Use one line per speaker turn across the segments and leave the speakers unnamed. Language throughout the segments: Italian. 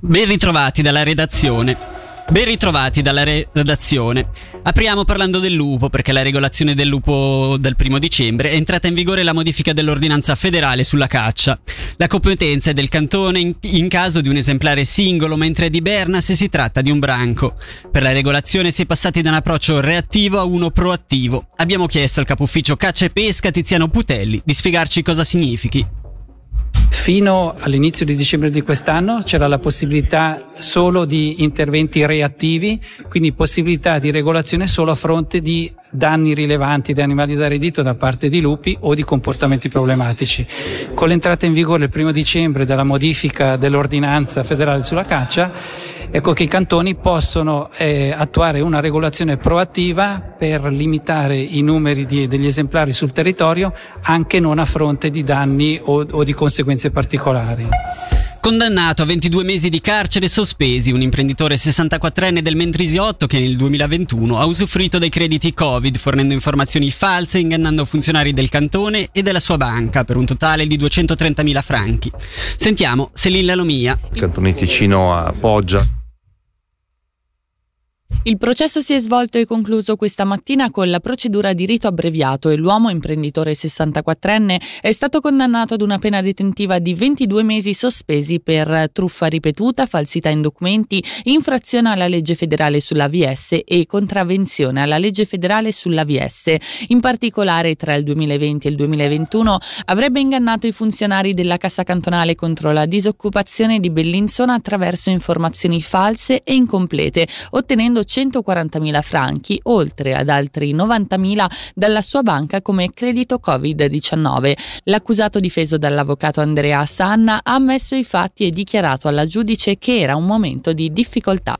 Ben ritrovati dalla redazione. Ben ritrovati dalla redazione. Apriamo parlando del lupo, perché la regolazione del lupo del primo dicembre è entrata in vigore la modifica dell'ordinanza federale sulla caccia. La competenza è del cantone in, in caso di un esemplare singolo, mentre di Berna se si tratta di un branco. Per la regolazione si è passati da un approccio reattivo a uno proattivo. Abbiamo chiesto al capo ufficio caccia e pesca Tiziano Putelli di spiegarci cosa significhi.
Fino all'inizio di dicembre di quest'anno c'era la possibilità solo di interventi reattivi, quindi possibilità di regolazione solo a fronte di danni rilevanti di animali da reddito da parte di lupi o di comportamenti problematici. Con l'entrata in vigore il primo dicembre della modifica dell'ordinanza federale sulla caccia, ecco che i cantoni possono eh, attuare una regolazione proattiva per limitare i numeri di, degli esemplari sul territorio anche non a fronte di danni o, o di conseguenze particolari.
Condannato a 22 mesi di carcere sospesi, un imprenditore 64enne del Mendrisiotto che nel 2021 ha usufruito dei crediti Covid fornendo informazioni false e ingannando funzionari del cantone e della sua banca per un totale di 230.000 franchi. Sentiamo Selin Lalomia.
Il cantone Ticino appoggia
il processo si è svolto e concluso questa mattina con la procedura di rito abbreviato e l'uomo, imprenditore 64enne, è stato condannato ad una pena detentiva di 22 mesi sospesi per truffa ripetuta, falsità in documenti, infrazione alla legge federale sull'AVS e contravvenzione alla legge federale sull'AVS. In particolare, tra il 2020 e il 2021 avrebbe ingannato i funzionari della Cassa Cantonale contro la disoccupazione di Bellinzona attraverso informazioni false e incomplete, ottenendo 140.000 franchi, oltre ad altri 90.000 dalla sua banca come credito Covid-19. L'accusato difeso dall'avvocato Andrea Sanna ha ammesso i fatti e dichiarato alla giudice che era un momento di difficoltà.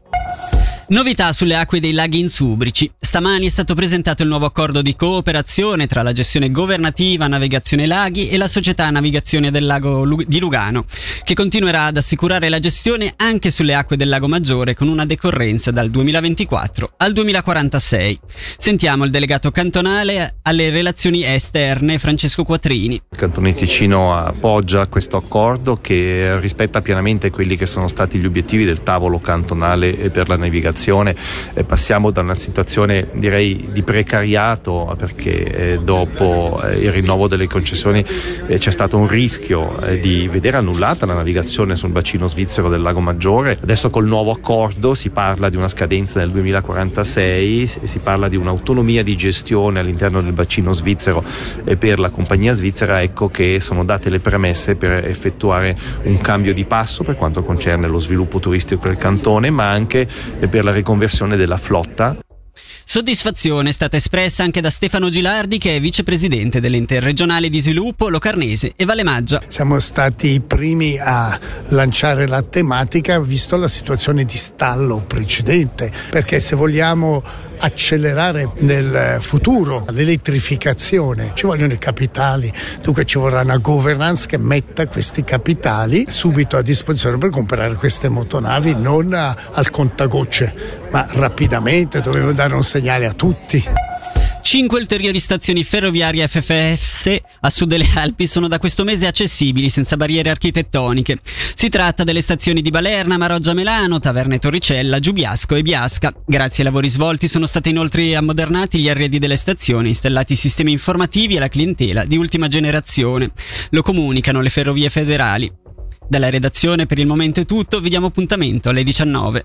Novità sulle acque dei laghi insubrici. Stamani è stato presentato il nuovo accordo di cooperazione tra la gestione governativa Navigazione Laghi e la società Navigazione del Lago di Lugano, che continuerà ad assicurare la gestione anche sulle acque del Lago Maggiore con una decorrenza dal 2024 al 2046. Sentiamo il delegato cantonale alle relazioni esterne Francesco Quattrini.
Il Cantone Ticino appoggia questo accordo che rispetta pienamente quelli che sono stati gli obiettivi del tavolo cantonale per la navigazione situazione, eh, passiamo da una situazione direi di precariato perché eh, dopo eh, il rinnovo delle concessioni eh, c'è stato un rischio eh, di vedere annullata la navigazione sul bacino svizzero del Lago Maggiore. Adesso col nuovo accordo si parla di una scadenza nel 2046, si parla di un'autonomia di gestione all'interno del bacino svizzero per la compagnia svizzera, ecco che sono date le premesse per effettuare un cambio di passo per quanto concerne lo sviluppo turistico del cantone, ma anche per la riconversione della flotta.
Soddisfazione è stata espressa anche da Stefano Gilardi che è vicepresidente dell'Interregionale di Sviluppo Locarnese e Valle Maggia.
Siamo stati i primi a lanciare la tematica visto la situazione di stallo precedente perché se vogliamo accelerare nel futuro l'elettrificazione ci vogliono i capitali dunque ci vorrà una governance che metta questi capitali subito a disposizione per comprare queste motonavi non al contagocce ma rapidamente dovevo dare un segnale a tutti.
Cinque ulteriori stazioni ferroviarie FFS a sud delle Alpi sono da questo mese accessibili senza barriere architettoniche. Si tratta delle stazioni di Balerna, Maroggia Melano, Taverne Torricella, Giubiasco e Biasca. Grazie ai lavori svolti sono stati inoltre ammodernati gli arredi delle stazioni, installati sistemi informativi e la clientela di ultima generazione. Lo comunicano le ferrovie federali. Dalla redazione per il momento è tutto, vi diamo appuntamento alle 19.